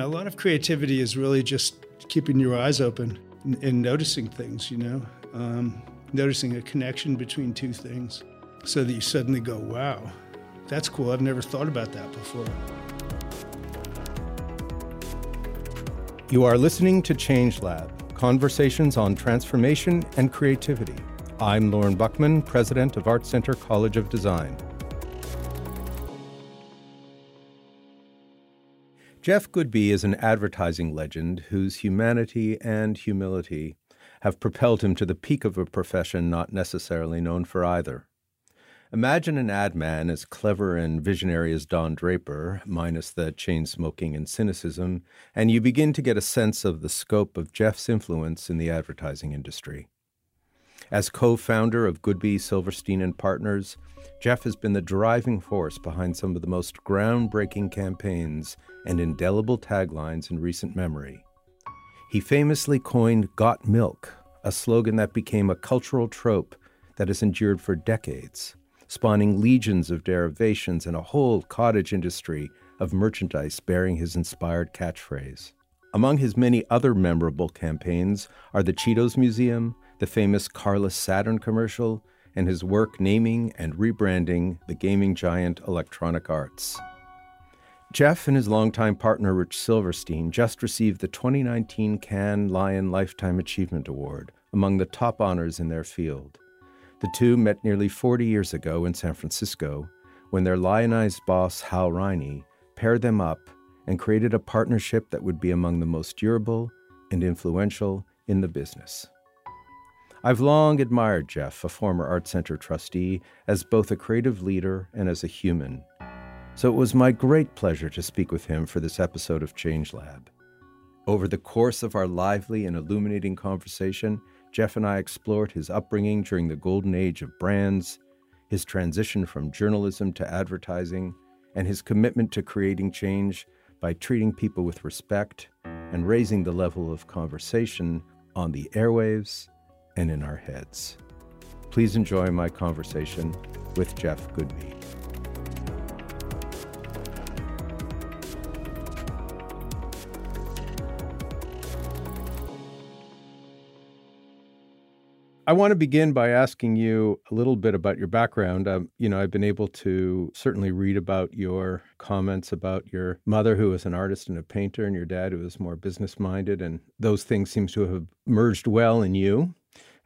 A lot of creativity is really just keeping your eyes open and noticing things, you know, um, noticing a connection between two things so that you suddenly go, wow, that's cool. I've never thought about that before. You are listening to Change Lab conversations on transformation and creativity. I'm Lorne Buchman, president of Art Center College of Design. Jeff Goodby is an advertising legend whose humanity and humility have propelled him to the peak of a profession not necessarily known for either. Imagine an ad man as clever and visionary as Don Draper, minus the chain smoking and cynicism, and you begin to get a sense of the scope of Jeff's influence in the advertising industry. As co founder of Goodby Silverstein and Partners, Jeff has been the driving force behind some of the most groundbreaking campaigns and indelible taglines in recent memory. He famously coined Got Milk, a slogan that became a cultural trope that has endured for decades spawning legions of derivations and a whole cottage industry of merchandise bearing his inspired catchphrase. Among his many other memorable campaigns are the Cheetos Museum, the famous Carlos Saturn commercial, and his work naming and rebranding the gaming giant Electronic Arts. Jeff and his longtime partner Rich Silverstein just received the 2019 Cannes Lion Lifetime Achievement Award, among the top honors in their field. The two met nearly 40 years ago in San Francisco when their lionized boss, Hal Riney, paired them up and created a partnership that would be among the most durable and influential in the business. I've long admired Jeff, a former Art Center trustee, as both a creative leader and as a human. So it was my great pleasure to speak with him for this episode of Change Lab. Over the course of our lively and illuminating conversation, Jeff and I explored his upbringing during the golden age of brands, his transition from journalism to advertising, and his commitment to creating change by treating people with respect and raising the level of conversation on the airwaves and in our heads. Please enjoy my conversation with Jeff Goodby. I want to begin by asking you a little bit about your background. Um, you know, I've been able to certainly read about your comments about your mother, who was an artist and a painter, and your dad, who was more business minded, and those things seem to have merged well in you.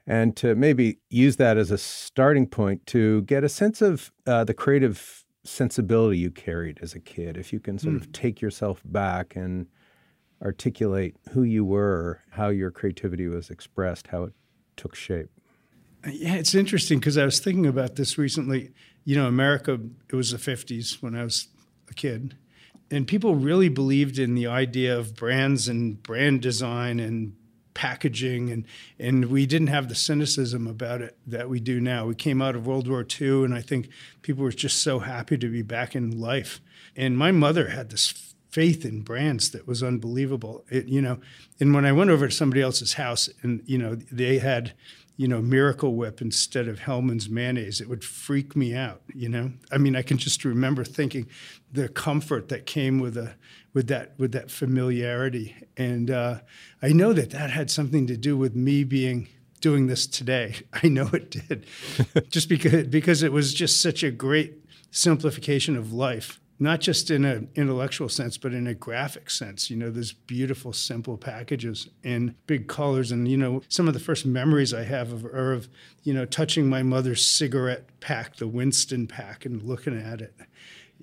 And to maybe use that as a starting point to get a sense of uh, the creative sensibility you carried as a kid, if you can sort mm. of hmm. take yourself back and articulate who you were, how your creativity was expressed, how it took shape. Yeah, it's interesting because I was thinking about this recently. You know, America, it was the 50s when I was a kid, and people really believed in the idea of brands and brand design and packaging and and we didn't have the cynicism about it that we do now. We came out of World War II and I think people were just so happy to be back in life. And my mother had this faith in brands that was unbelievable. It, you know, and when I went over to somebody else's house and you know they had you know Miracle Whip instead of Hellmann's mayonnaise, it would freak me out. You know, I mean, I can just remember thinking the comfort that came with a with that with that familiarity, and uh, I know that that had something to do with me being doing this today. I know it did, just because because it was just such a great simplification of life not just in an intellectual sense, but in a graphic sense. You know, those beautiful, simple packages in big colors. And, you know, some of the first memories I have of, are of, you know, touching my mother's cigarette pack, the Winston pack, and looking at it.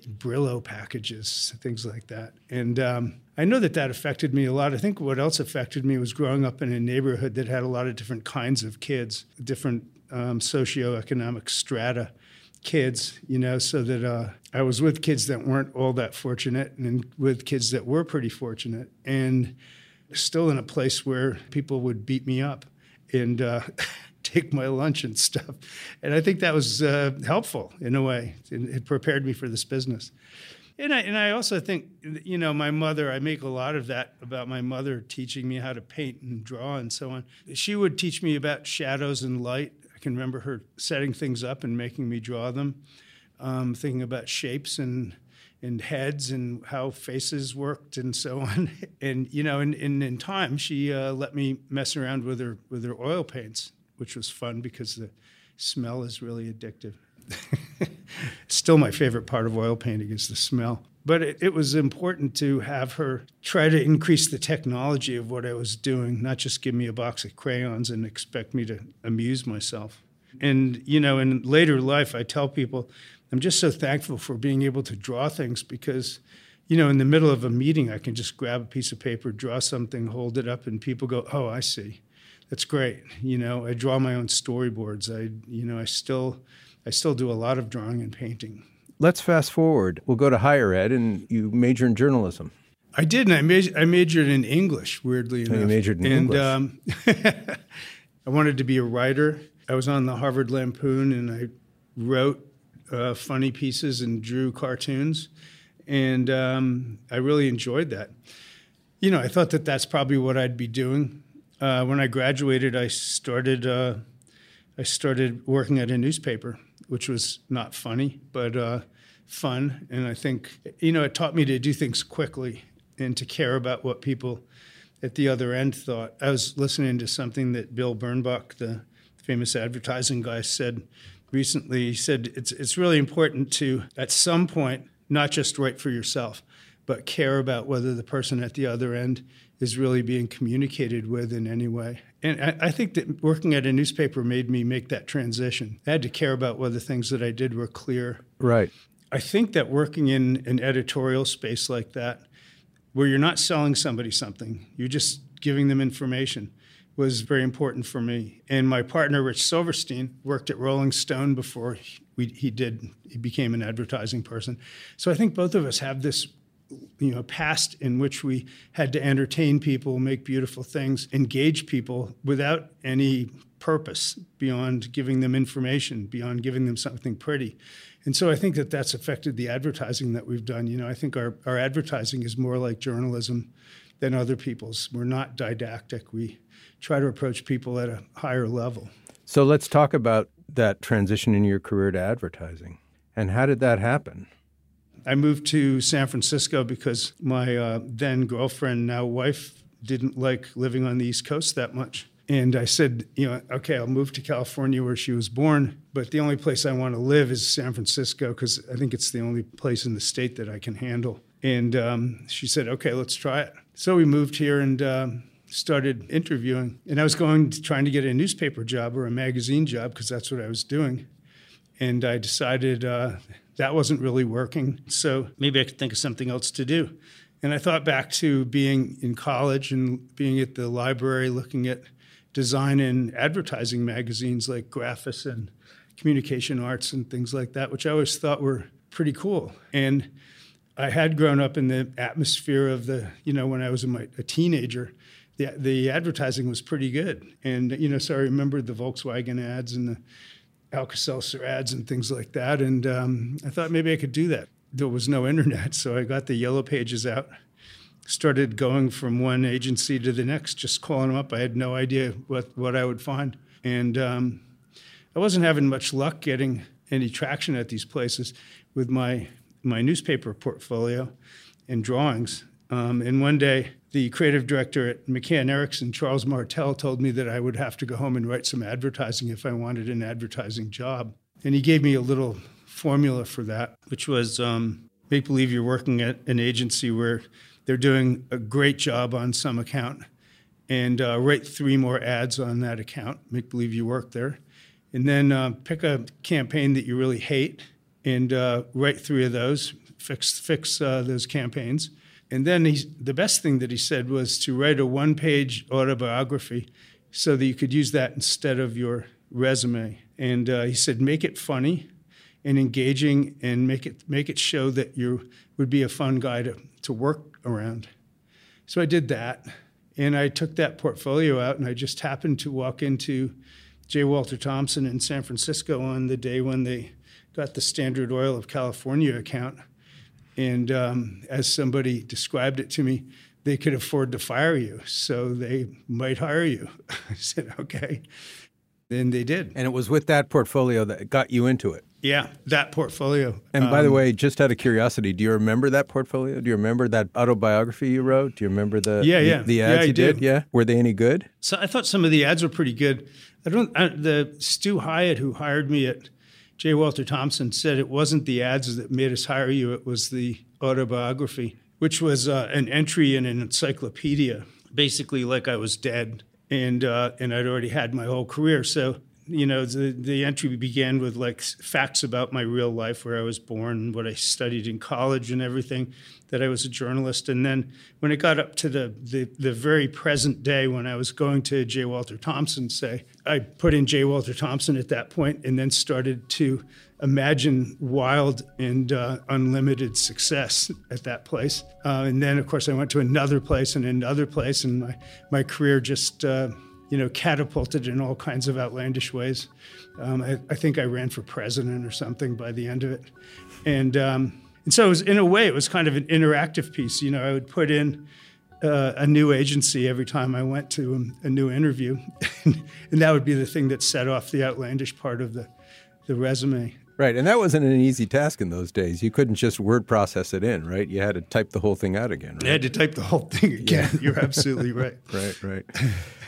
Brillo packages, things like that. And um, I know that that affected me a lot. I think what else affected me was growing up in a neighborhood that had a lot of different kinds of kids, different um, socioeconomic strata kids, you know, so that uh, I was with kids that weren't all that fortunate and with kids that were pretty fortunate and still in a place where people would beat me up and uh, take my lunch and stuff. And I think that was uh, helpful in a way. It prepared me for this business. And I, and I also think, you know, my mother, I make a lot of that about my mother teaching me how to paint and draw and so on. She would teach me about shadows and light can remember her setting things up and making me draw them, um, thinking about shapes and and heads and how faces worked and so on. And you know, in in, time, she uh, let me mess around with her with her oil paints, which was fun because the smell is really addictive. Still, my favorite part of oil painting is the smell. But it, it, was important to have her try to increase the technology of what I was doing, not just give me a box of crayons and expect me to amuse myself. And, you know, in later life, I tell people, I'm just so thankful for being able to draw things because, you know, in the middle of a meeting, I can just grab a piece of paper, draw something, hold it up, and people go, oh, I see. That's great. You know, I draw my own storyboards. I, you know, I still, I still do a lot of drawing and painting. Let's fast forward. We'll go to higher ed, and you major in journalism. I did, and I, ma- I majored in English. Weirdly enough, you majored in and, English. Um, I wanted to be a writer. I was on the Harvard Lampoon, and I wrote uh, funny pieces and drew cartoons, and um, I really enjoyed that. You know, I thought that that's probably what I'd be doing. Uh, when I graduated, I started uh, I started working at a newspaper, which was not funny, but uh, fun. And I think you know it taught me to do things quickly and to care about what people at the other end thought. I was listening to something that Bill Bernbach, the famous advertising guy, said recently. He said it's it's really important to at some point not just write for yourself, but care about whether the person at the other end is really being communicated with in any way. And I, I, think that working at a newspaper made me make that transition. I had to care about whether things that I did were clear. Right. I think that working in an editorial space like that, where you're not selling somebody something, you're just giving them information, was very important for me. And my partner, Rich Silverstein, worked at Rolling Stone before we, he did, he became an advertising person. So I think both of us have this you know past in which we had to entertain people make beautiful things engage people without any purpose beyond giving them information beyond giving them something pretty and so i think that that's affected the advertising that we've done you know i think our, our advertising is more like journalism than other people's we're not didactic we try to approach people at a higher level. So let's talk about that transition in your career to advertising. And how did that happen? I moved to San Francisco because my uh, then girlfriend, now wife, didn't like living on the East Coast that much. And I said, you know, okay, I'll move to California where she was born, but the only place I want to live is San Francisco because I think it's the only place in the state that I can handle. And um, she said, okay, let's try it. So we moved here, and um, started interviewing. And I was going to, trying to get a newspaper job or a magazine job because that's what I was doing. And I decided uh, that wasn't really working. So maybe I could think of something else to do. And I thought back to being in college and being at the library looking at design and advertising magazines like Graphis and Communication Arts and things like that, which I always thought were pretty cool. And I had grown up in the atmosphere of the, you know, when I was a, a teenager, the, the advertising was pretty good. And, you know, so I remembered the Volkswagen ads and the Alka-Seltzer ads and things like that. And um, I thought maybe I could do that. There was no internet, so I got the yellow pages out, started going from one agency to the next, just calling them up. I had no idea what, what I would find. And um, I wasn't having much luck getting any traction at these places with my, my newspaper portfolio and drawings. Um, and one day, the creative director at McCann Erickson, Charles Martel, told me that I would have to go home and write some advertising if I wanted an advertising job. And he gave me a little formula for that, which was um, make believe you're working at an agency where they're doing a great job on some account and uh, write three more ads on that account, make believe you work there. And then uh, pick a campaign that you really hate and uh, write three of those, fix, fix uh, those campaigns and then he, the best thing that he said was to write a one page autobiography so that you could use that instead of your resume. And uh, he said, make it funny and engaging and make it, make it show that you would be a fun guy to, to work around. So I did that. And I took that portfolio out and I just happened to walk into J. Walter Thompson in San Francisco on the day when they got the Standard Oil of California account and um, as somebody described it to me, they could afford to fire you, so they might hire you. I said, okay. Then they did. And it was with that portfolio that got you into it. Yeah, that portfolio. And by the way, just out of curiosity, do you remember that portfolio? Do you remember that autobiography you wrote? Do you remember the Yeah, yeah. the, Yeah, ads I you did? Yeah, were they any good? So I thought some of the ads were pretty good. I don't. I, the Stu Hyatt, who hired me at J. Walter Thompson, said it wasn't the ads that made us hire you; it was the autobiography, which was uh, an entry in an encyclopedia, basically like I was dead, and uh, and I'd already had my whole career. So you know, the the entry began with like facts about my real life, where I was born, what I studied in college, and everything. That I was a journalist, and then when it got up to the the, the very present day, when I was going to J. Walter Thompson, say I put in J. Walter Thompson at that point, and then started to imagine wild and uh, unlimited success at that place. Uh, and then, of course, I went to another place and another place, and my my career just. Uh, you know, catapulted in all kinds of outlandish ways. Um, I, I, think I ran for president or something by the end of it, and um, and so it was in a way it was kind of an interactive piece. You know, I would put in uh, a new agency every time I went to a, a new interview, and, that would be the thing that set off the outlandish part of the the resume. Right, and that wasn't an easy task in those days. You couldn't just word process it in, right? You had to type the whole thing out again. Right? I had to type the whole thing again. Yeah. You're absolutely right. right, right.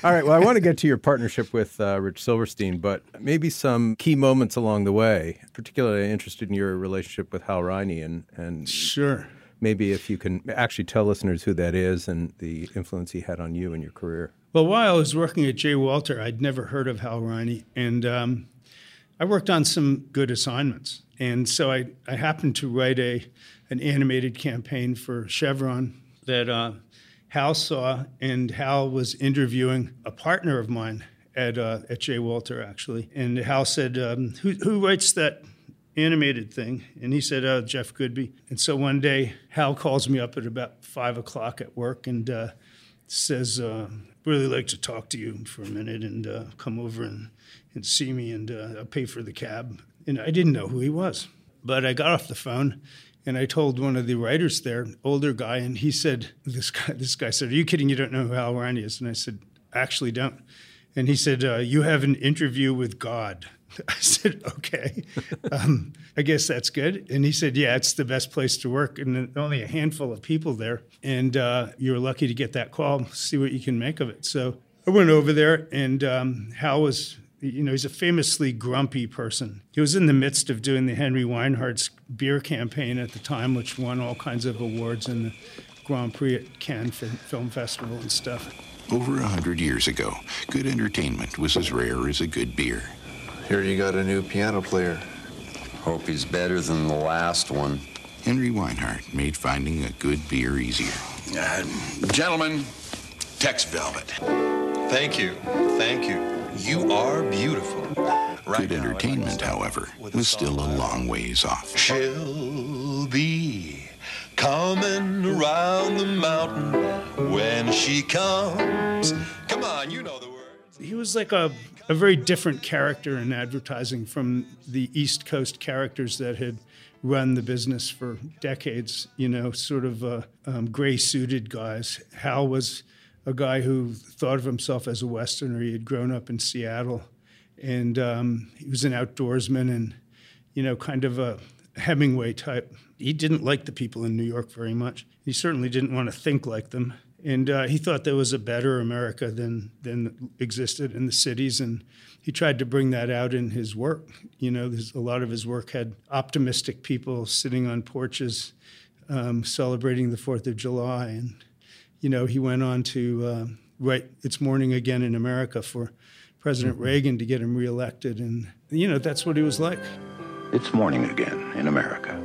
All right. Well, I want to get to your partnership with uh, Rich Silverstein, but maybe some key moments along the way. Particularly interested in your relationship with Hal Riney, and and sure. Maybe if you can actually tell listeners who that is and the influence he had on you and your career. Well, while I was working at J. Walter, I'd never heard of Hal Riney, and um, I worked on some good assignments, and so I, I happened to write a an animated campaign for Chevron that uh, Hal saw, and Hal was interviewing a partner of mine at uh, at J. Walter actually, and Hal said, um, "Who who writes that?" Animated thing, and he said, "Oh, Jeff Goodby." And so one day, Hal calls me up at about five o'clock at work and uh, says, uh, "Really like to talk to you for a minute and uh, come over and and see me and uh, I'll pay for the cab. And I didn't know who he was. But I got off the phone and I told one of the writers there, older guy, and he said, this guy, this guy said, are you kidding? You don't know who Hal Riney is? And I said, I actually don't. And he said, uh, you have an interview with God. I said, okay, um, I guess that's good. And he said, yeah, it's the best place to work. And only a handful of people there. And uh, you're lucky to get that call, see what you can make of it. So I went over there and um, Hal was you know, he's a famously grumpy person. He was in the midst of doing the Henry Weinhard's beer campaign at the time, which won all kinds of awards in the Grand Prix at Cannes Film Festival and stuff. Over a hundred years ago, good entertainment was as rare as a good beer. Here you got a new piano player. Hope he's better than the last one. Henry Weinhard made finding a good beer easier. Uh, gentlemen, Tex Velvet. Thank you. Thank you. You are beautiful. Right Good entertainment, however, was still a long ways off. She'll be coming around the mountain when she comes. Come on, you know the words. He was like a, a very different character in advertising from the East Coast characters that had run the business for decades, you know, sort of uh, um, gray suited guys. Hal was a guy who thought of himself as a Westerner. He had grown up in Seattle, and um, he was an outdoorsman and, you know, kind of a Hemingway type. He didn't like the people in New York very much. He certainly didn't want to think like them, and uh, he thought there was a better America than than existed in the cities, and he tried to bring that out in his work. You know, a lot of his work had optimistic people sitting on porches, um, celebrating the Fourth of July and you know, he went on to uh, write It's Morning Again in America for President mm-hmm. Reagan to get him reelected. And, you know, that's what he was like. It's morning again in America.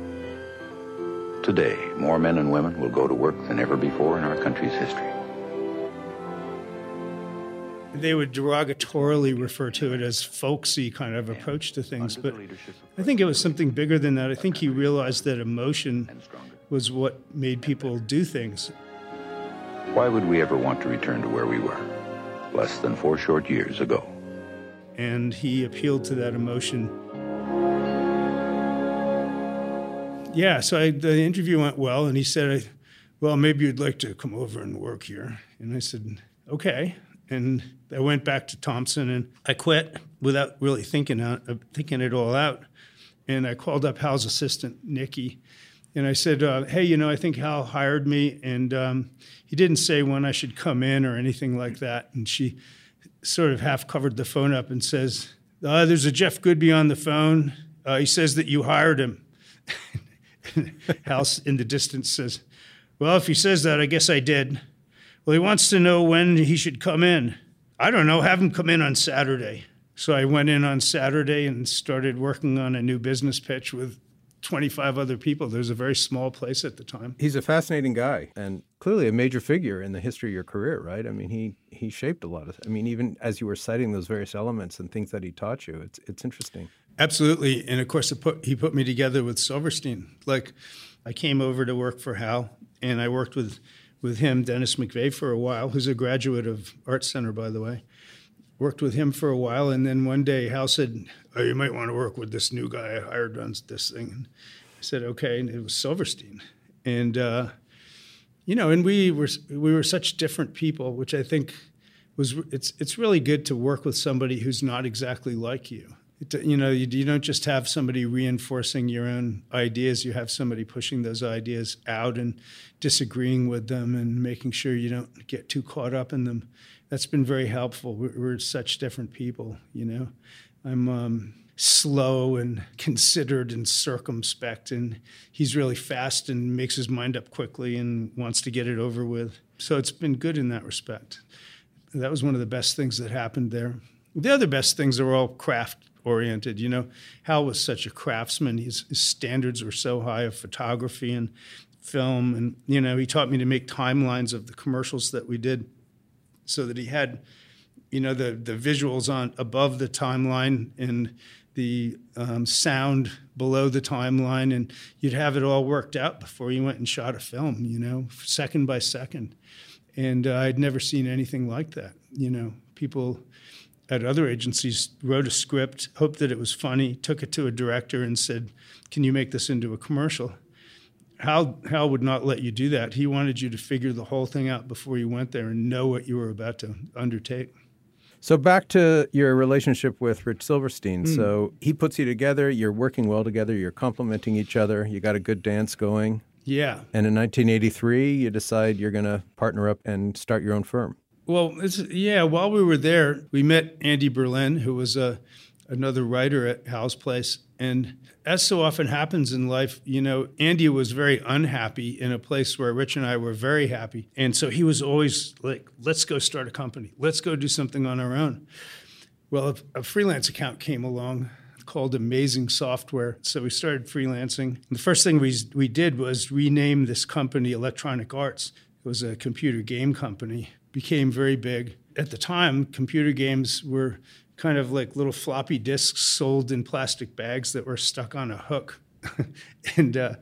Today, more men and women will go to work than ever before in our country's history. They would derogatorily refer to it as folksy kind of approach to things, but I think it was something bigger than that. I think he realized that emotion was what made people do things. Why would we ever want to return to where we were less than four short years ago? And he appealed to that emotion. Yeah, so I, the interview went well, and he said, Well, maybe you'd like to come over and work here. And I said, Okay. And I went back to Thompson and I quit without really thinking, out, thinking it all out. and I called up Hal's assistant, Nikki, and I said, uh, "Hey, you know, I think Hal hired me, and um, he didn't say when I should come in or anything like that." And she sort of half covered the phone up and says, uh, "There's a Jeff Goodby on the phone. Uh, he says that you hired him." Hal in the distance says, "Well, if he says that, I guess I did." Well, he wants to know when he should come in. I don't know. Have him come in on Saturday. So I went in on Saturday and started working on a new business pitch with 25 other people. There's a very small place at the time. He's a fascinating guy and clearly a major figure in the history of your career, right? I mean, he he shaped a lot of. I mean, even as you were citing those various elements and things that he taught you, it's it's interesting. Absolutely, and of course, put, he put me together with Silverstein. Like, I came over to work for Hal, and I worked with with him, Dennis McVeigh, for a while. Who's a graduate of Art Center, by the way worked with him for a while, and then one day Hal said, "Oh, you might want to work with this new guy I hired on this thing." And I said, "Okay," and it was Silverstein, and uh, you know, and we were we were such different people, which I think was it's it's really good to work with somebody who's not exactly like you. It, you know, you, you don't just have somebody reinforcing your own ideas. You have somebody pushing those ideas out and disagreeing with them and making sure you don't get too caught up in them that's been very helpful. We're, we're such different people, you know. I'm um, slow and considered and circumspect, and he's really fast and makes his mind up quickly and wants to get it over with. So it's been good in that respect. That was one of the best things that happened there. The other best things are all craft oriented. You know, Hal was such a craftsman. His, his, standards were so high of photography and film, and you know, he taught me to make timelines of the commercials that we did so that he had, you know, the the visuals on above the timeline and the um, sound below the timeline, and you'd have it all worked out before you went and shot a film, you know, second by second. And uh, I'd never seen anything like that. You know, people at other agencies wrote a script, hoped that it was funny, took it to a director, and said, "Can you make this into a commercial?" Hal, Hal would not let you do that. He wanted you to figure the whole thing out before you went there and know what you were about to undertake. So back to your relationship with Rich Silverstein. Mm. So he puts you together. You're working well together. You're complementing each other. You got a good dance going. Yeah. And in 1983, you decide you're going to partner up and start your own firm. Well, yeah. While we were there, we met Andy Berlin, who was a uh, another writer at Hal's Place, and as so often happens in life, you know, Andy was very unhappy in a place where Rich and I were very happy. And so he was always like, let's go start a company. Let's go do something on our own. Well, a, a freelance account came along called Amazing Software. So we started freelancing. the first thing we, we did was rename this company Electronic Arts. It was a computer game company, became very big. At the time, computer games were kind of like little floppy disks sold in plastic bags that were stuck on a hook. and uh,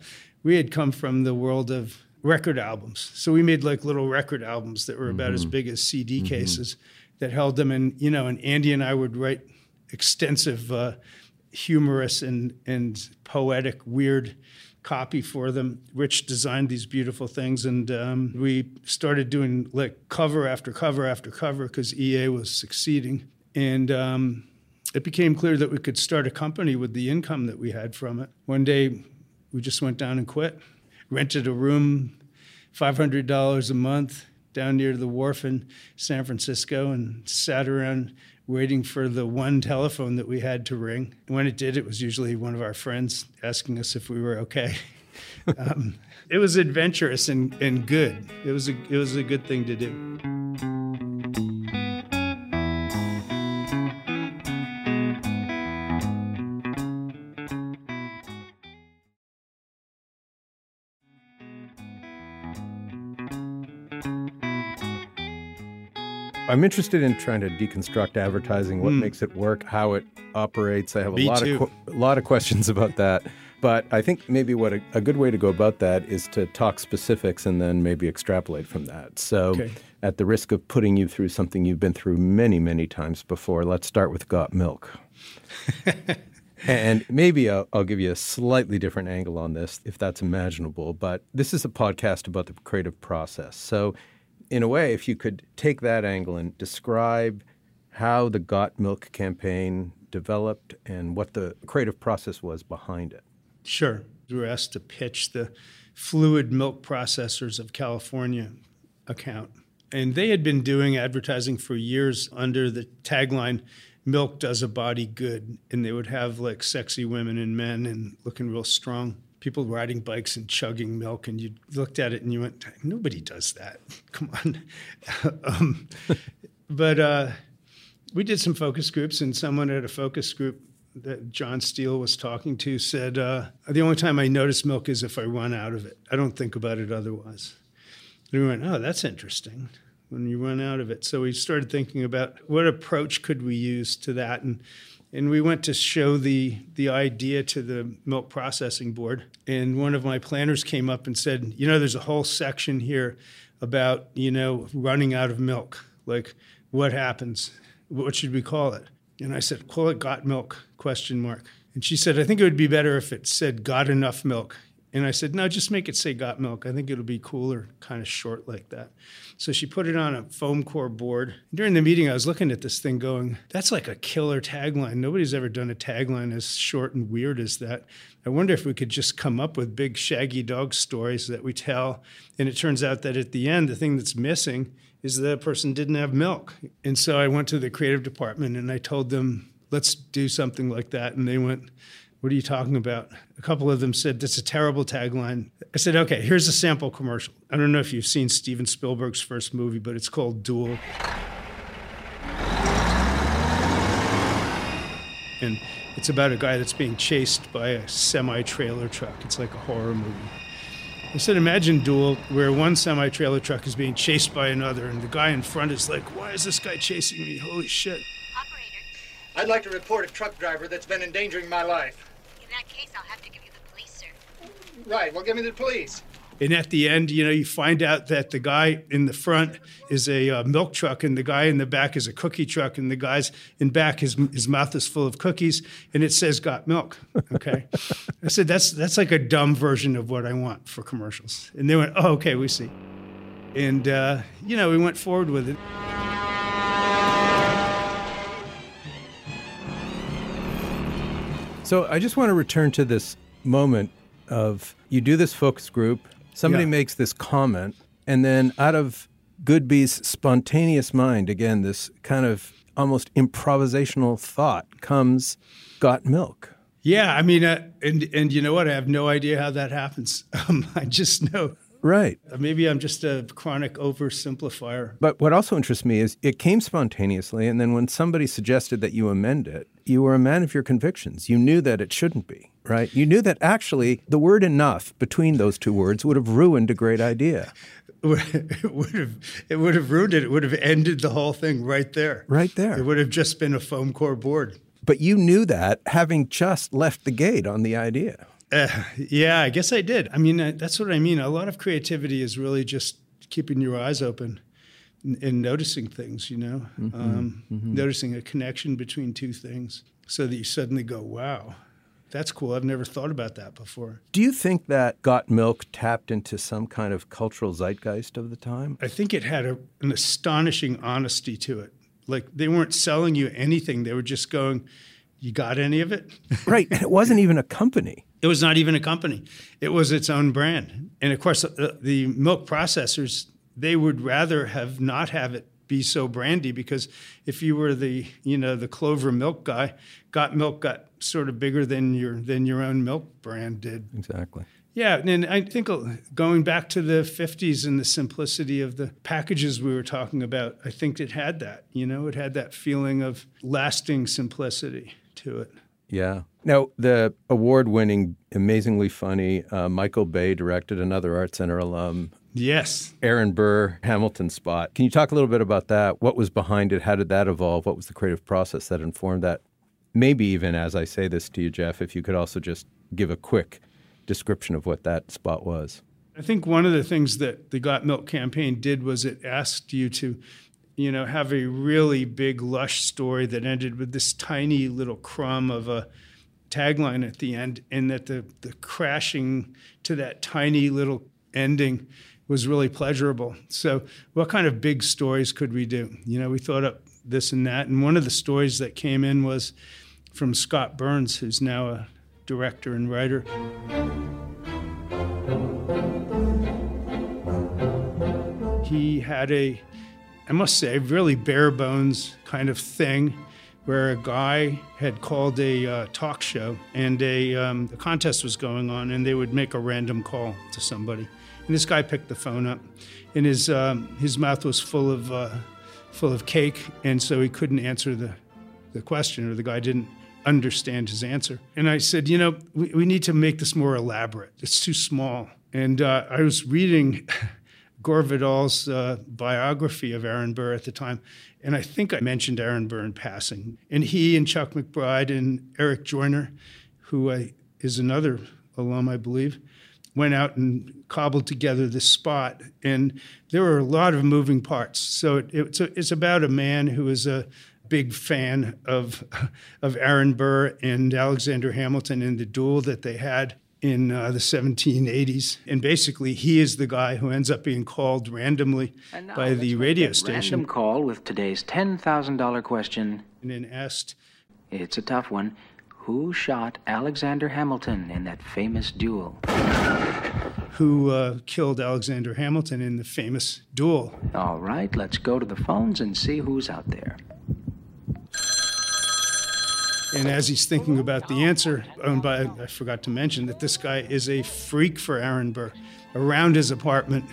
we had come from the world of record albums. So we made like little record albums that were about mm-hmm. as big as CD mm-hmm. cases that held them. And, you know, and Andy and I would write extensive, uh, humorous and, and poetic, weird copy for them. Rich designed these beautiful things, and um, we started doing like cover after cover after cover because EA was succeeding. And um, it became clear that we could start a company with the income that we had from it. One day, we just went down and quit, rented a room, $500 a month down near the wharf in San Francisco, and sat around waiting for the one telephone that we had to ring. When it did, it was usually one of our friends asking us if we were okay. um, it was adventurous and, and good. It was a it was a good thing to do. I'm interested in trying to deconstruct advertising, what mm. makes it work, how it operates. I have a Me lot too. of a lot of questions about that. But I think maybe what a, a, good way to go about that is to talk specifics and then maybe extrapolate from that. So, okay. at the risk of putting you through something you've been through many, many times before, let's start with Got Milk. and maybe I'll, I'll, give you a slightly different angle on this, if that's imaginable. But this is a podcast about the creative process. So, in a way, if you could take that angle and describe how the Got Milk campaign developed and what the creative process was behind it. Sure. We were asked to pitch the Fluid Milk Processors of California account. And they had been doing advertising for years under the tagline, Milk does a body good. And they would have like sexy women and men and looking real strong. People riding bikes and chugging milk. And you looked at it and you went, nobody does that. Come on. um, but uh, we did some focus groups, and someone at a focus group that Jon Steel was talking to said, uh, The only time I notice milk is if I run out of it. I don't think about it otherwise. And we went, Oh, that's interesting when you run out of it. So we started thinking about what approach could we use to that. And, and we went to show the, the idea to the milk processing board. And one of my planners came up and said, You know, there's a whole section here about, you know, running out of milk. Like, what happens? What should we call it? And I said, call it got milk, question mark. And she said, I think it would be better if it said got enough milk. And I said, no, just make it say got milk. I think it'll be cooler, kind of short like that. So she put it on a foam core board. During the meeting, I was looking at this thing going, that's like a killer tagline. Nobody's ever done a tagline as short and weird as that. I wonder if we could just come up with big shaggy dog stories that we tell. And it turns out that at the end, the thing that's missing is that person didn't have milk. And so I went to the creative department and I told them, let's do something like that. And they went, what are you talking about? A couple of them said, That's a terrible tagline. I said, Okay, here's a sample commercial. I don't know if you've seen Steven Spielberg's first movie, but it's called Duel. And it's about a guy that's being chased by a semi trailer truck. It's like a horror movie. I said, imagine Duel, where one semi trailer truck is being chased by another, and the guy in front is like, Why is this guy chasing me? Holy shit. I'd like to report a truck driver that's been endangering my life. In that case, I'll have to give you the police, sir. Right, well, give me the police. And at the end, you know, you find out that the guy in the front is a uh, milk truck, and the guy in the back is a cookie truck, and the guy's in back, his, his mouth is full of cookies, and it says "Got Milk." Okay, I said that's that's like a dumb version of what I want for commercials, and they went, "Oh, okay, we see." And uh, you know, we went forward with it. So I just want to return to this moment of you do this focus group, somebody Yeah. makes this comment, and then out of Goodby's spontaneous mind, again, this kind of almost improvisational thought comes got milk. Yeah, I mean, uh, and and you know what? I have no idea how that happens. Um, I just know. Right. Uh, Maybe I'm just a chronic oversimplifier. But what also interests me is it came spontaneously, and then when somebody suggested that you amend it, you were a man of your convictions. You knew that it shouldn't be, right? You knew that actually the word enough between those two words would have ruined a great idea. it would have it would have ruined it. It would have ended the whole thing right there. Right there. It would have just been a foam core board. But you knew that having just left the gate on the idea. Uh, yeah, I guess I did. I mean, that's what I mean. A lot of creativity is really just keeping your eyes open and, and noticing things. You know, um, noticing a connection between two things, so that you suddenly go, "Wow, that's cool. I've never thought about that before." Do you think that Got Milk tapped into some kind of cultural zeitgeist of the time? I think it had a, an astonishing honesty to it. Like they weren't selling you anything; they were just going, "You got any of it?" right. And it wasn't even a company. It was not even a company. It was its own brand. And of course, the, the milk processors, they would rather have not have it be so brandy because if you were the, you know, the Clover milk guy, got milk got sort of bigger than your than your own milk brand did. Exactly. Yeah, and I think uh, going back to the 50s and the simplicity of the packages we were talking about, I think it had that, you know, it had that feeling of lasting simplicity to it. Yeah. Now, the award winning, amazingly funny uh, Michael Bay directed another Art Center alum, Yes. Aaron Burr, Hamilton Spot. Can you talk a little bit about that? What was behind it? How did that evolve? What was the creative process that informed that? Maybe even as I say this to you, Jeff, if you could also just give a quick description of what that spot was. I think one of the things that the Got Milk campaign did was it asked you to, you know, have a really big, lush story that ended with this tiny little crumb of a tagline at the end, and that the, the crashing to that tiny little ending was really pleasurable. So, what kind of big stories could we do? You know, we thought up this and that, and one of the stories that came in was from Scott Burns, who's now a director and writer. He had a, I must say, really bare bones kind of thing where a guy had called a uh, talk show and a, um, a contest was going on, and they would make a random call to somebody. And this guy picked the phone up, and his um, his mouth was full of uh, full of cake, and so he couldn't answer the the question, or the guy didn't understand his answer. And I said, you know, we, we need to make this more elaborate. It's too small. And uh, I was reading Gore Vidal's uh, biography of Aaron Burr at the time, and I think I mentioned Aaron Burr in passing. And he and Chuck McBride and Eric Joyner, who I, is another alum, I believe, went out and cobbled together this spot. And there were a lot of moving parts. So it, it's, a, it's about a man who is a big fan of, of Aaron Burr and Alexander Hamilton and the duel that they had in uh, the 1780s. And basically, he is the guy who ends up being called randomly by the radio station. Random call with today's $10,000 question. And then asked, It's a tough one. Who shot Alexander Hamilton in that famous duel? Who uh, killed Alexander Hamilton in the famous duel? All right, let's go to the phones and see who's out there. And as he's thinking about the answer, owned by, I forgot to mention that this guy is a freak for Aaron Burr. Around his apartment,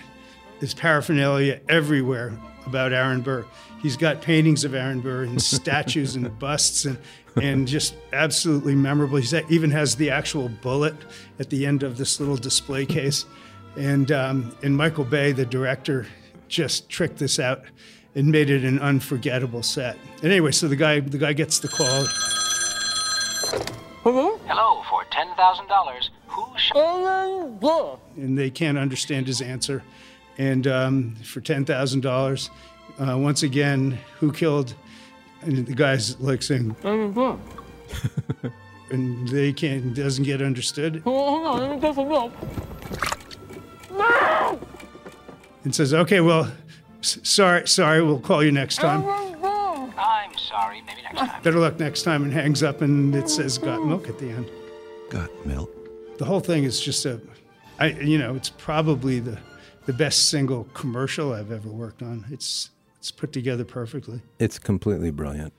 there's paraphernalia everywhere about Aaron Burr. He's got paintings of Aaron Burr and statues and busts and, and just absolutely memorable. He even has the actual bullet at the end of this little display case. And, um, and Michael Bay, the director, just tricked this out and made it an unforgettable set. And anyway, so the guy, the guy gets the call. Hello? Hello, for $10,000. Who shot? And they can't understand his answer. And um, for $10,000, uh, once again, who killed? And the guy's like saying, and they can't, doesn't get understood. And says, okay, well, s- sorry, sorry, we'll call you next time. I'm sorry, maybe next time. Better luck next time, and hangs up, and it says "got milk" at the end. Got milk. The whole thing is just a, I you know, it's probably the the best single commercial I've ever worked on. It's it's put together perfectly. It's completely brilliant.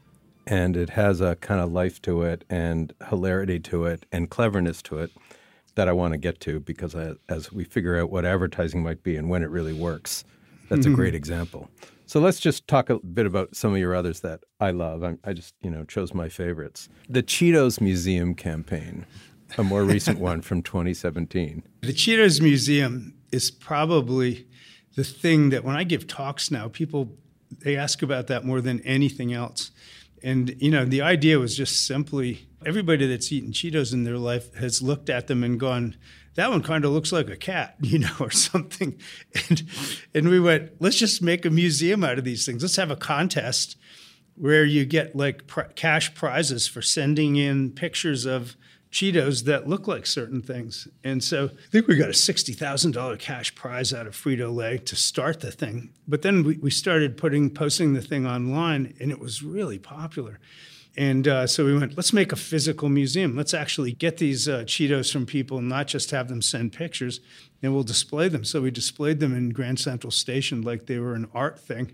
And it has a kind of life to it and hilarity to it and cleverness to it that I want to get to because I, as we figure out what advertising might be and when it really works, that's a hmm. great example. So let's just talk a bit about some of your others that I love. I, I just, you know, chose my favorites. The Cheetos Museum campaign, a more recent one from 2017. The Cheetos Museum is probably the thing that when I give talks now, people they ask about that more than anything else. And you know, the idea was just simply everybody that's eaten Cheetos in their life has looked at them and gone, that one kind of looks like a cat, you know, or something. And and we went, let's just make a museum out of these things. Let's have a contest where you get like pr- cash prizes for sending in pictures of Cheetos that look like certain things. And so I think we got a $60,000 cash prize out of Frito Lay to start the thing. But then we, we started putting, posting the thing online and it was really popular. And uh, so we went, let's make a physical museum. Let's actually get these uh, Cheetos from people, and not just have them send pictures, and we'll display them. So we displayed them in Grand Central Station like they were an art thing.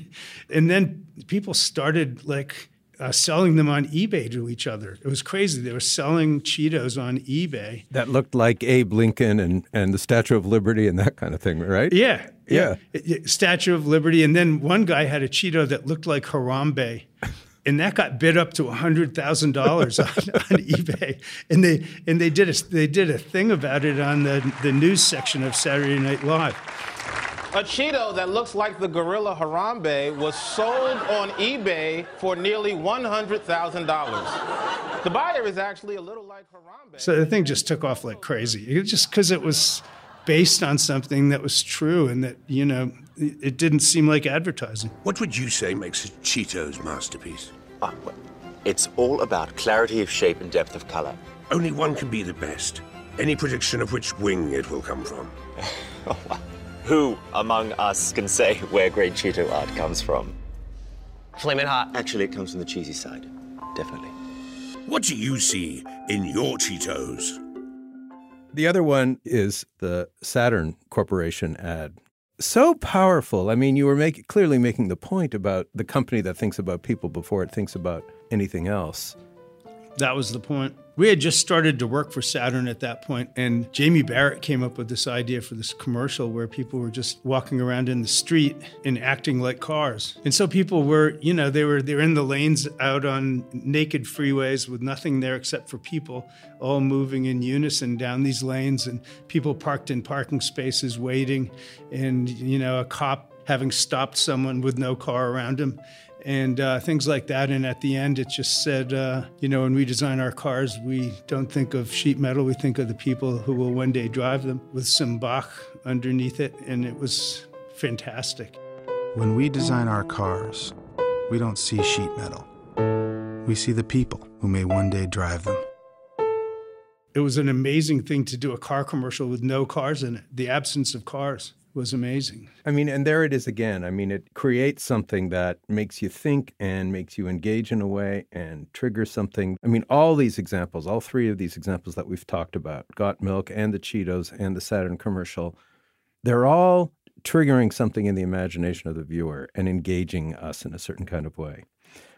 and then people started like uh, selling them on eBay to each other. It was crazy. They were selling Cheetos on eBay. That looked like Abe Lincoln and, and the Statue of Liberty and that kind of thing, right? Yeah. Yeah. yeah. Statue of Liberty. And then one guy had a Cheeto that looked like Harambe. And that got bid up to hundred thousand dollars on, on eBay, and they and they did a they did a thing about it on the the news section of Saturday Night Live. A Cheeto that looks like the gorilla Harambe was sold on eBay for nearly $100,000. The buyer is actually a little like Harambe. So the thing just took off like crazy. It just because it was based on something that was true and that you know it, it didn't seem like advertising. What would you say makes a Cheetos masterpiece? Ah, well, it's all about clarity of shape and depth of color. Only one can be the best. Any prediction of which wing it will come from? Who among us can say where great Cheeto art comes from? Flamin' hot. Actually, it comes from the cheesy side. Definitely. What do you see in your Cheetos? The other one is the Saturn Corporation ad. So powerful. I mean, you were make, clearly making the point about the company that thinks about people before it thinks about anything else. That was the point. We had just started to work for Saturn at that point, and Jamie Barrett came up with this idea for this commercial where people were just walking around in the street and acting like cars. And so people were, you know, they were they're in the lanes out on naked freeways with nothing there except for people all moving in unison down these lanes and people parked in parking spaces waiting and you know, a cop having stopped someone with no car around him and uh, things like that. And at the end, it just said, uh, you know, when we design our cars, we don't think of sheet metal, we think of the people who will one day drive them with some Bach underneath it. And it was fantastic. When we design our cars, we don't see sheet metal. We see the people who may one day drive them. It was an amazing thing to do a car commercial with no cars in it, the absence of cars was amazing. I mean, and there it is again. I mean, it creates something that makes you think and makes you engage in a way and triggers something. I mean, all these examples, all three of these examples that we've talked about Got Milk and the Cheetos and the Saturn commercial they're all triggering something in the imagination of the viewer and engaging us in a certain kind of way.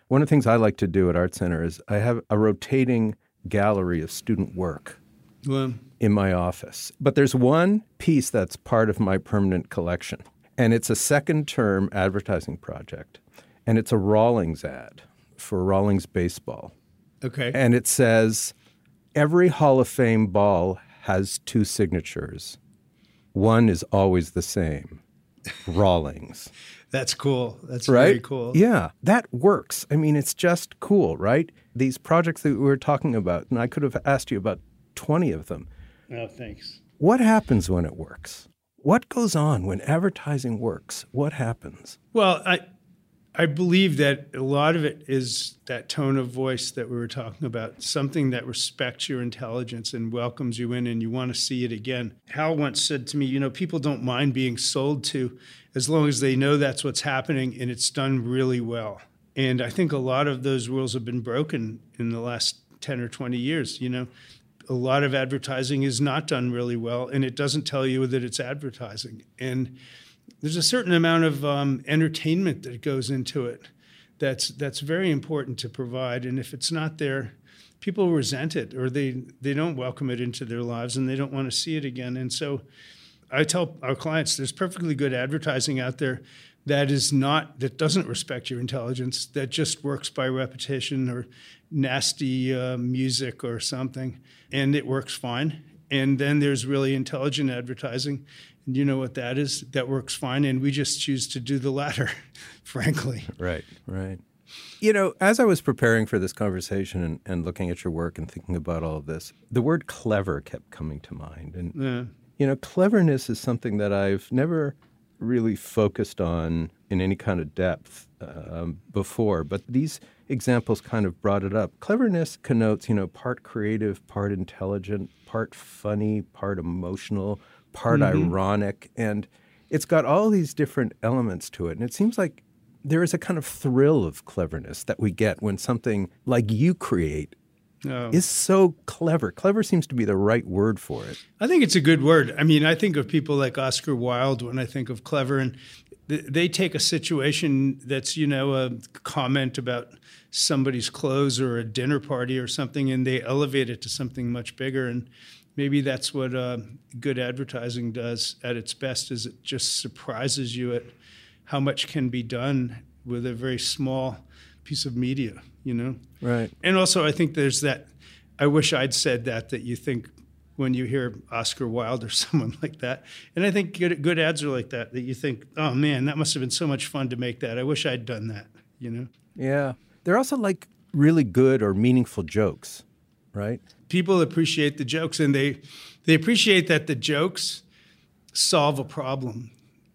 One of the things I like to do at Art Center is I have a rotating gallery of student work. Well, in my office. But there's one piece that's part of my permanent collection, and it's a second term advertising project. And it's a Rawlings ad for Rawlings Baseball. Okay. And it says every Hall of Fame ball has two signatures. One is always the same Rawlings. That's cool. That's right? very cool. Yeah, that works. I mean, it's just cool, right? These projects that we were talking about, and I could have asked you about 20 of them. Oh, thanks. What happens when it works? What goes on when advertising works? What happens? Well, I I believe that a lot of it is that tone of voice that we were talking about, something that respects your intelligence and welcomes you in and you want to see it again. Hal once said to me, you know, people don't mind being sold to as long as they know that's what's happening and it's done really well. And I think a lot of those rules have been broken in the last 10 or 20 years, you know a lot of advertising is not done really well, and it doesn't tell you that it's advertising. And there's a certain amount of um, entertainment that goes into it that's that's very important to provide. And if it's not there, people resent it or they they don't welcome it into their lives and they don't want to see it again. And so I tell our clients there's perfectly good advertising out there that is not that doesn't respect your intelligence that just works by repetition or nasty uh, music or something and it works fine. And then there's really intelligent advertising and you know what that is? That works fine and we just choose to do the latter frankly. Right right. You know as i was preparing for this conversation and, and looking at your work and thinking about all of this the word clever kept coming to mind. And yeah. you know cleverness is something that i've never really focused on in any kind of depth um, before, but these examples kind of brought it up. Cleverness connotes, you know, part creative, part intelligent, part funny, part emotional, part mm-hmm. ironic, and it's got all these different elements to it. And it seems like there is a kind of thrill of cleverness that we get when something like you create oh. is so clever. Clever seems to be the right word for it. I think it's a good word. I mean, I think of people like Oscar Wilde when I think of clever, and they take a situation that's, you know, a comment about somebody's clothes or a dinner party or something, and they elevate it to something much bigger. And maybe that's what uh, good advertising does at its best is it just surprises you at how much can be done with a very small piece of media you know? Right. And also, I think there's that. I wish I'd said that. That you think when you hear Oscar Wilde or someone like that, and I think good, good ads are like that. That you think, oh man, that must have been so much fun to make that. I wish I'd done that. You know? Yeah. They're also like really good or meaningful jokes, right? People appreciate the jokes, and they they appreciate that the jokes solve a problem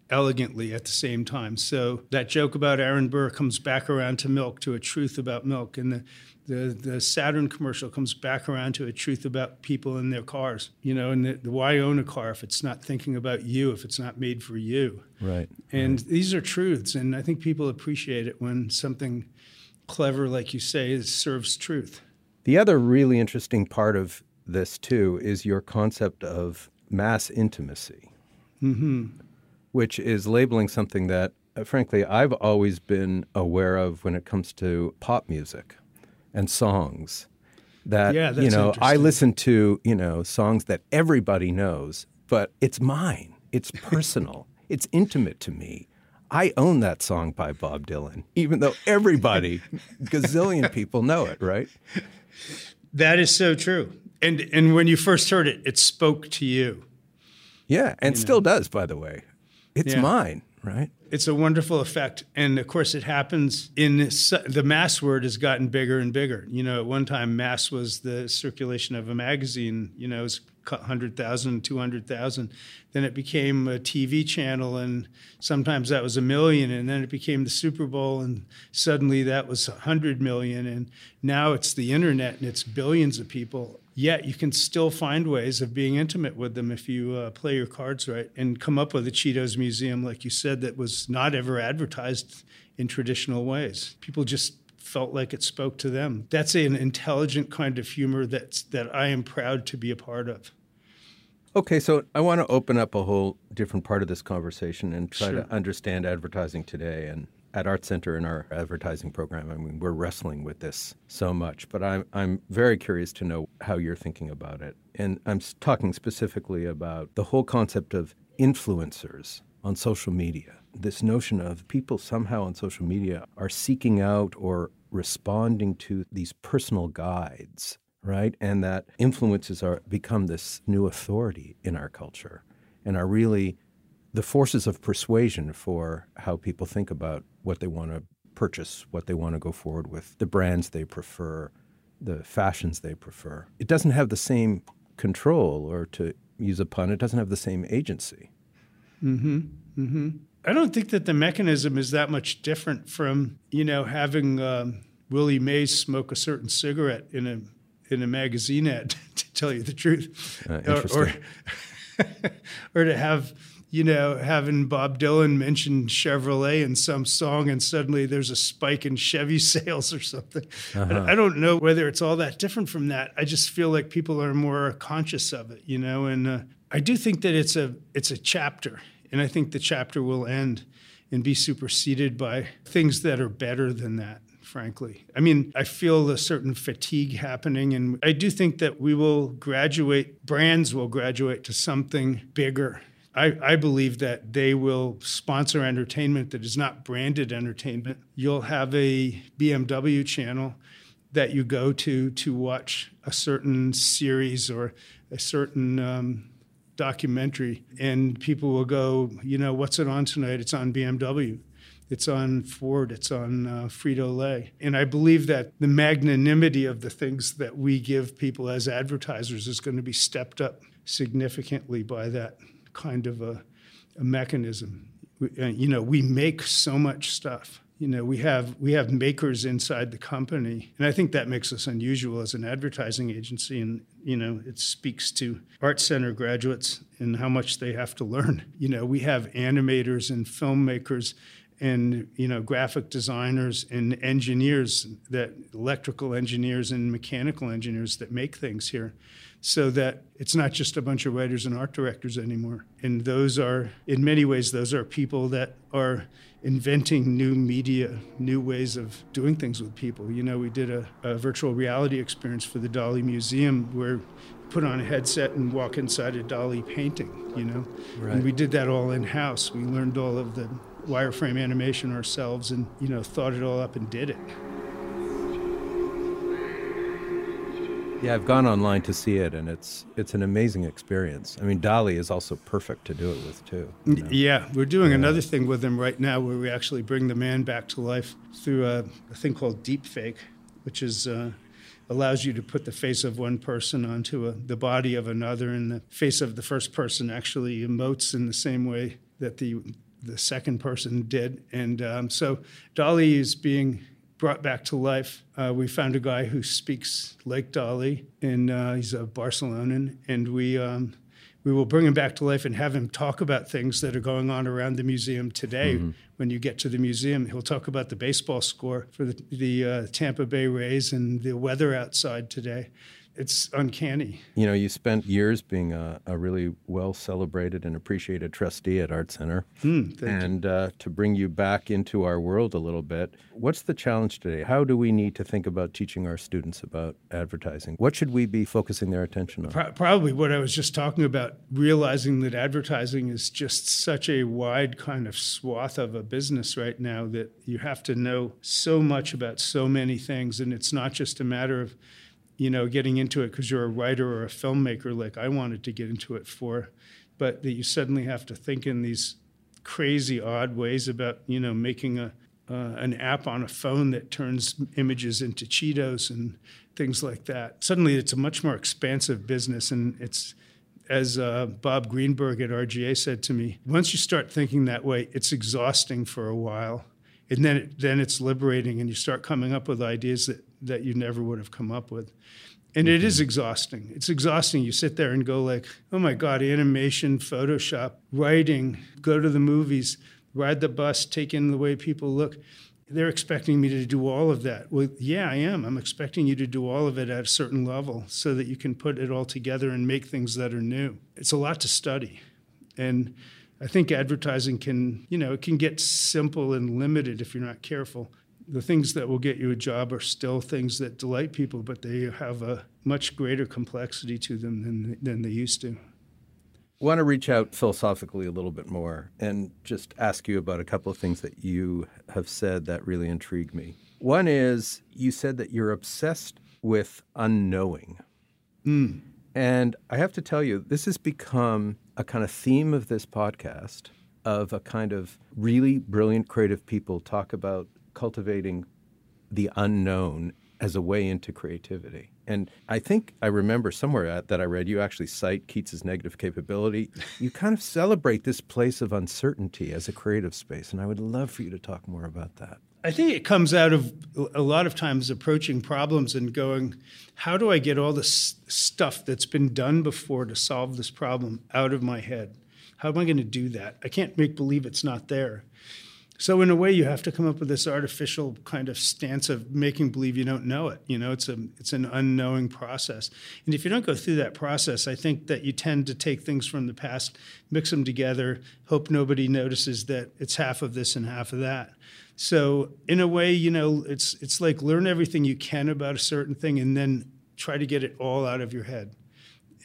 elegantly at the same time. So that joke about Aaron Burr comes back around to milk, to a truth about milk, and the the, the Saturn commercial comes back around to a truth about people in their cars. You know, and the, the why own a car if it's not thinking about you, if it's not made for you. Right. And right. these are truths, and I think people appreciate it when something clever, like you say, serves truth. The other really interesting part of this, too, is your concept of mass intimacy, Mm-hmm. Which is labeling something that, uh, frankly, I've always been aware of when it comes to pop music and songs. That, Yeah, you know, I listen to, you know, songs that everybody knows, but it's mine. It's personal. it's intimate to me. I own that song by Bob Dylan, even though everybody, gazillion people know it, right? That is so true. And and when you first heard it, it spoke to you. Yeah, and You still know. does, by the way. It's Yeah. mine, right? It's a wonderful effect, and of course, it happens in this, the mass word has gotten bigger and bigger. You know, at one time, mass was the circulation of a magazine. You know, it was 100,000, 200,000. Then it became a TV channel, and sometimes that was a million. And then it became the Super Bowl, and suddenly that was 100 million. And now it's the internet, and it's billions of people. Yet you can still find ways of being intimate with them if you uh, play your cards right and come up with a Cheetos museum, like you said, that was not ever advertised in traditional ways. People just felt like it spoke to them. That's an intelligent kind of humor that's, that I am proud to be a part of. Okay, so I want to open up a whole different part of this conversation and try Sure. to understand advertising today. And at Art Center in our advertising program, I mean, we're wrestling with this so much, but I'm, I'm very curious to know how you're thinking about it. And I'm talking specifically about the whole concept of influencers on social media. This notion of people somehow on social media are seeking out or responding to these personal guides right? And that influences are become this new authority in our culture and are really the forces of persuasion for how people think about what they want to purchase, what they want to go forward with, the brands they prefer, the fashions they prefer. It doesn't have the same control, or to use a pun, it doesn't have the same agency. Mm-hmm. Mm-hmm. I don't think that the mechanism is that much different from you know having um, Willie Mays smoke a certain cigarette in a in a magazine ad. To tell you the truth, Uh, Or- or, or to have you know having Bob Dylan mention Chevrolet in some song, and suddenly there's a spike in Chevy sales or something. I- Uh-huh. I, don't know whether it's all that different from that. I just feel like people are more conscious of it, you know. And uh, I do think that it's a it's a chapter, and I think the chapter will end and be superseded by things that are better than that. Frankly, I mean, I feel a certain fatigue happening, and I do think that we will graduate, brands will graduate to something bigger. I, I believe that they will sponsor entertainment that is not branded entertainment. You'll have a BMW channel that you go to to watch a certain series or a certain um, documentary, and people will go, you know, what's it on tonight? It's on BMW. It's on Ford. It's on uh, Frito Lay. And I believe that the magnanimity of the things that we give people as advertisers is going to be stepped up significantly by that kind of a, a mechanism. We, uh, you know, we make so much stuff. You know, we have we have makers inside the company, and I think that makes us unusual as an advertising agency. And you know, it speaks to art center graduates and how much they have to learn. You know, we have animators and filmmakers and you know graphic designers and engineers that electrical engineers and mechanical engineers that make things here so that it's not just a bunch of writers and art directors anymore. And those are in many ways those are people that are inventing new media new ways of doing things with people. You know we did a, a virtual reality experience for the Dalí museum where you put on a headset and walk inside a Dalí painting you know? Right. and we did that all in house we learned all of the wireframe animation ourselves and you know thought it all up and did it Yeah, I've gone online to see it, and it's it's an amazing experience. I mean, Dalí is also perfect to do it with too. you know? Yeah, we're doing another thing with him right now where we actually bring the man back to life through a, a thing called deepfake, which is uh, allows you to put the face of one person onto a, the body of another, and the face of the first person actually emotes in the same way that the the second person did. And um, so Dalí is being brought back to life. Uh, we found a guy who speaks like Dalí, and uh, he's a Barcelonan, and we. Um, we will bring him back to life and have him talk about things that are going on around the museum today. Mm-hmm. When you get to the museum, he'll talk about the baseball score for the, the uh, Tampa Bay Rays and the weather outside today it's uncanny. You know, you spent years being a, a really well celebrated and appreciated trustee at Art Center. Mm, and uh, to bring you back into our world a little bit, what's the challenge today? How do we need to think about teaching our students about advertising? What should we be focusing their attention on? Pro- probably what I was just talking about, realizing that advertising is just such a wide kind of swath of a business right now that you have to know so much about so many things. And it's not just a matter of you know, getting into it because you're a writer or a filmmaker, like I wanted to get into it for, but that you suddenly have to think in these crazy, odd ways about, you know, making a uh, an app on a phone that turns images into Cheetos and things like that. Suddenly, it's a much more expansive business, and it's as uh, Bob Greenberg at RGA said to me, once you start thinking that way, it's exhausting for a while, and then it, then it's liberating, and you start coming up with ideas that that you never would have come up with. And mm-hmm. it is exhausting. It's exhausting. You sit there and go like, "Oh my god, animation, Photoshop, writing, go to the movies, ride the bus, take in the way people look." They're expecting me to do all of that. Well, yeah, I am. I'm expecting you to do all of it at a certain level so that you can put it all together and make things that are new. It's a lot to study. And I think advertising can, you know, it can get simple and limited if you're not careful the things that will get you a job are still things that delight people, but they have a much greater complexity to them than, than they used to. I want to reach out philosophically a little bit more and just ask you about a couple of things that you have said that really intrigue me. One is you said that you're obsessed with unknowing. Mm. And I have to tell you, this has become a kind of theme of this podcast of a kind of really brilliant creative people talk about cultivating the unknown as a way into creativity. And I think I remember somewhere that I read you actually cite Keats's negative capability. You kind of celebrate this place of uncertainty as a creative space, and I would love for you to talk more about that. I think it comes out of a lot of times approaching problems and going, how do I get all this stuff that's been done before to solve this problem out of my head? How am I going to do that? I can't make believe it's not there. So in a way, you have to come up with this artificial kind of stance of making believe you don't know it. You know, it's a it's an unknowing process. And if you don't go through that process, I think that you tend to take things from the past, mix them together, hope nobody notices that it's half of this and half of that. So in a way, you know, it's it's like learn everything you can about a certain thing and then try to get it all out of your head.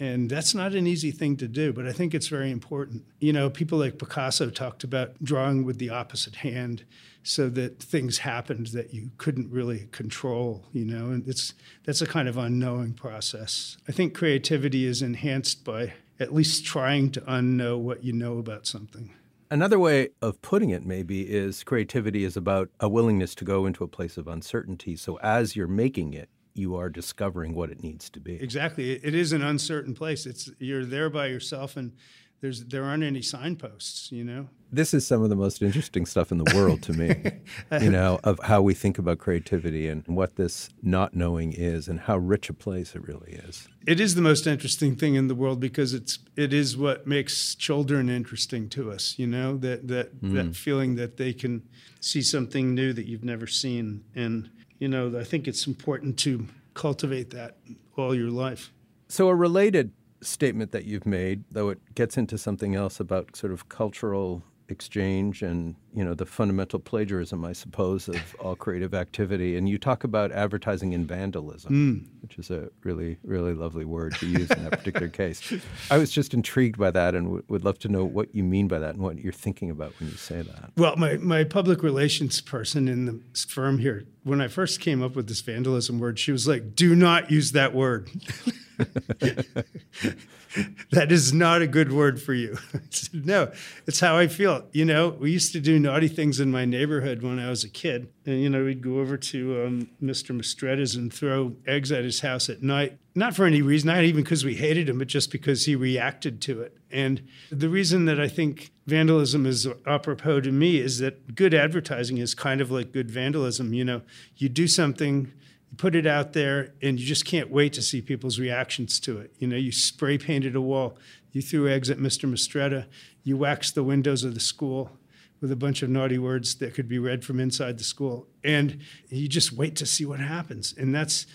And that's not an easy thing to do, but I think it's very important. You know, people like Picasso talked about drawing with the opposite hand so that things happened that you couldn't really control, you know, and it's that's a kind of unknowing process. I think creativity is enhanced by at least trying to unknow what you know about something. Another way of putting it, maybe, is creativity is about a willingness to go into a place of uncertainty. So as you're making it, you are discovering what it needs to be. Exactly. It is an uncertain place. It's you're there by yourself and there's there aren't any signposts, you know. This is some of the most interesting stuff in the world to me. you know, of how we think about creativity and what this not knowing is and how rich a place it really is. It is the most interesting thing in the world because it's it is what makes children interesting to us, you know, that that mm. that feeling that they can see something new that you've never seen and you know, I think it's important to cultivate that all your life. So, a related statement that you've made, though it gets into something else about sort of cultural exchange and you know the fundamental plagiarism, I suppose, of all creative activity. And you talk about advertising and vandalism, mm. which is a really really lovely word to use in that particular case. I was just intrigued by that and w- would love to know what you mean by that and what you're thinking about when you say that. Well, my my public relations person in the firm here, when I first came up with this vandalism word, she was like, "Do not use that word." that is not a good word for you. said, no, it's how I feel. You know, we used to do naughty things in my neighborhood when I was a kid. And, you know, we'd go over to um, Mr. Mistretta's and throw eggs at his house at night. Not for any reason, not even because we hated him, but just because he reacted to it. And the reason that I think vandalism is apropos to me is that good advertising is kind of like good vandalism. You know, you do something you put it out there and you just can't wait to see people's reactions to it. You know, you spray painted a wall. You threw eggs at Mr. Mistretta. You waxed the windows of the school with a bunch of naughty words that could be read from inside the school. And you just wait to see what happens. And that's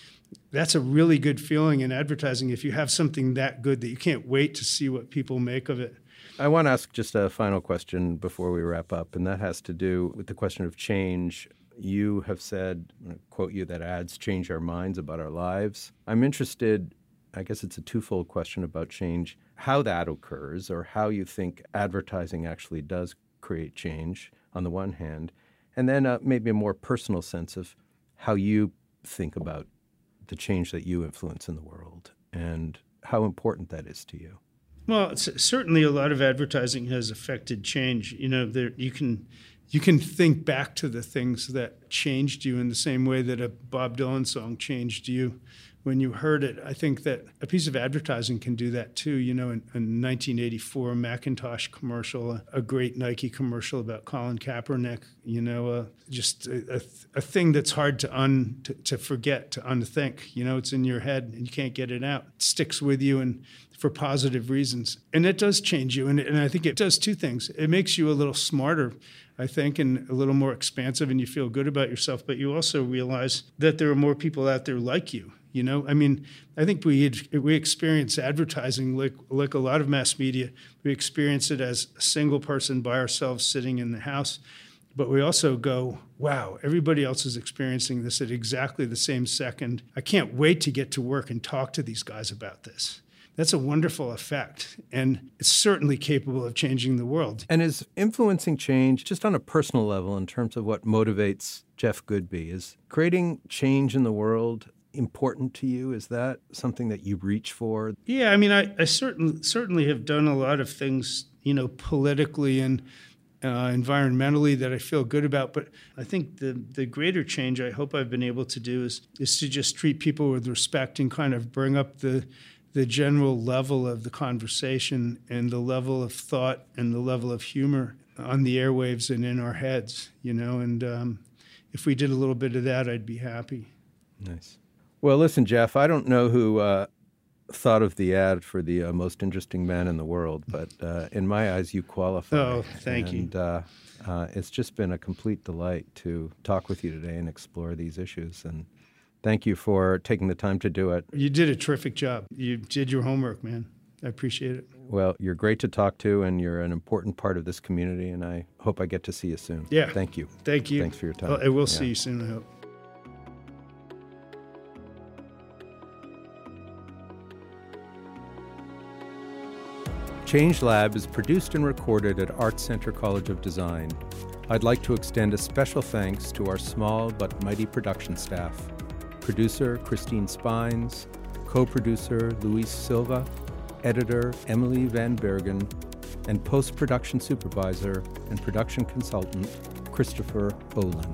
that's a really good feeling in advertising if you have something that good that you can't wait to see what people make of it. I want to ask just a final question before we wrap up, and that has to do with the question of change. You have said, quote you, that ads change our minds about our lives. I'm interested, I guess it's a twofold question about change, how that occurs, or how you think advertising actually does create change on the one hand, and then uh, maybe a more personal sense of how you think about the change that you influence in the world and how important that is to you. Well, certainly a lot of advertising has affected change. You know, there, you can you can think back to the things that changed you in the same way that a Bob Dylan song changed you when you heard it. I think that a piece of advertising can do that too. You know, in, in 1984 Macintosh commercial, a, great Nike commercial about Colin Kaepernick. You know, uh, just a, a, a, thing that's hard to un to, to, forget, to unthink. You know, it's in your head and you can't get it out. It sticks with you and for positive reasons, and it does change you. And, and I think it does two things. It makes you a little smarter. I think, and a little more expansive, and you feel good about yourself. But you also realize that there are more people out there like you you know, I mean, I think we we experience advertising like like a lot of mass media. We experience it as a single person by ourselves sitting in the house, but we also go, "Wow, everybody else is experiencing this at exactly the same second. I can't wait to get to work and talk to these guys about this." That's a wonderful effect, and it's certainly capable of changing the world. And is influencing change just on a personal level in terms of what motivates Jeff Goodby? Is creating change in the world important to you? Is that something that you reach for? Yeah, I mean, I, I certainly certainly have done a lot of things, you know, politically and uh, environmentally that I feel good about. But I think the the greater change I hope I've been able to do is is to just treat people with respect and kind of bring up the the general level of the conversation and the level of thought and the level of humor on the airwaves and in our heads, you know. And um, if we did a little bit of that, I'd be happy. Nice. Well, listen, Jeff, I don't know who uh, thought of the ad for the uh, most interesting man in the world, but uh, in my eyes, you qualify. Oh, thank and, you. Uh, uh, it's just been a complete delight to talk with you today and explore these issues. And thank you for taking the time to do it. You did a terrific job. You did your homework, man. I appreciate it. Well, you're great to talk to, and you're an important part of this community, and I hope I get to see you soon. Yeah. Thank you. Thank you. Thanks for your time. I will yeah. see you soon, I hope. Change Lab is produced and recorded at Art Center College of Design. I'd like to extend a special thanks to our small but mighty production staff producer Christine Spines, co producer Luis Silva, editor Emily Van Bergen, and post production supervisor and production consultant Christopher Olin.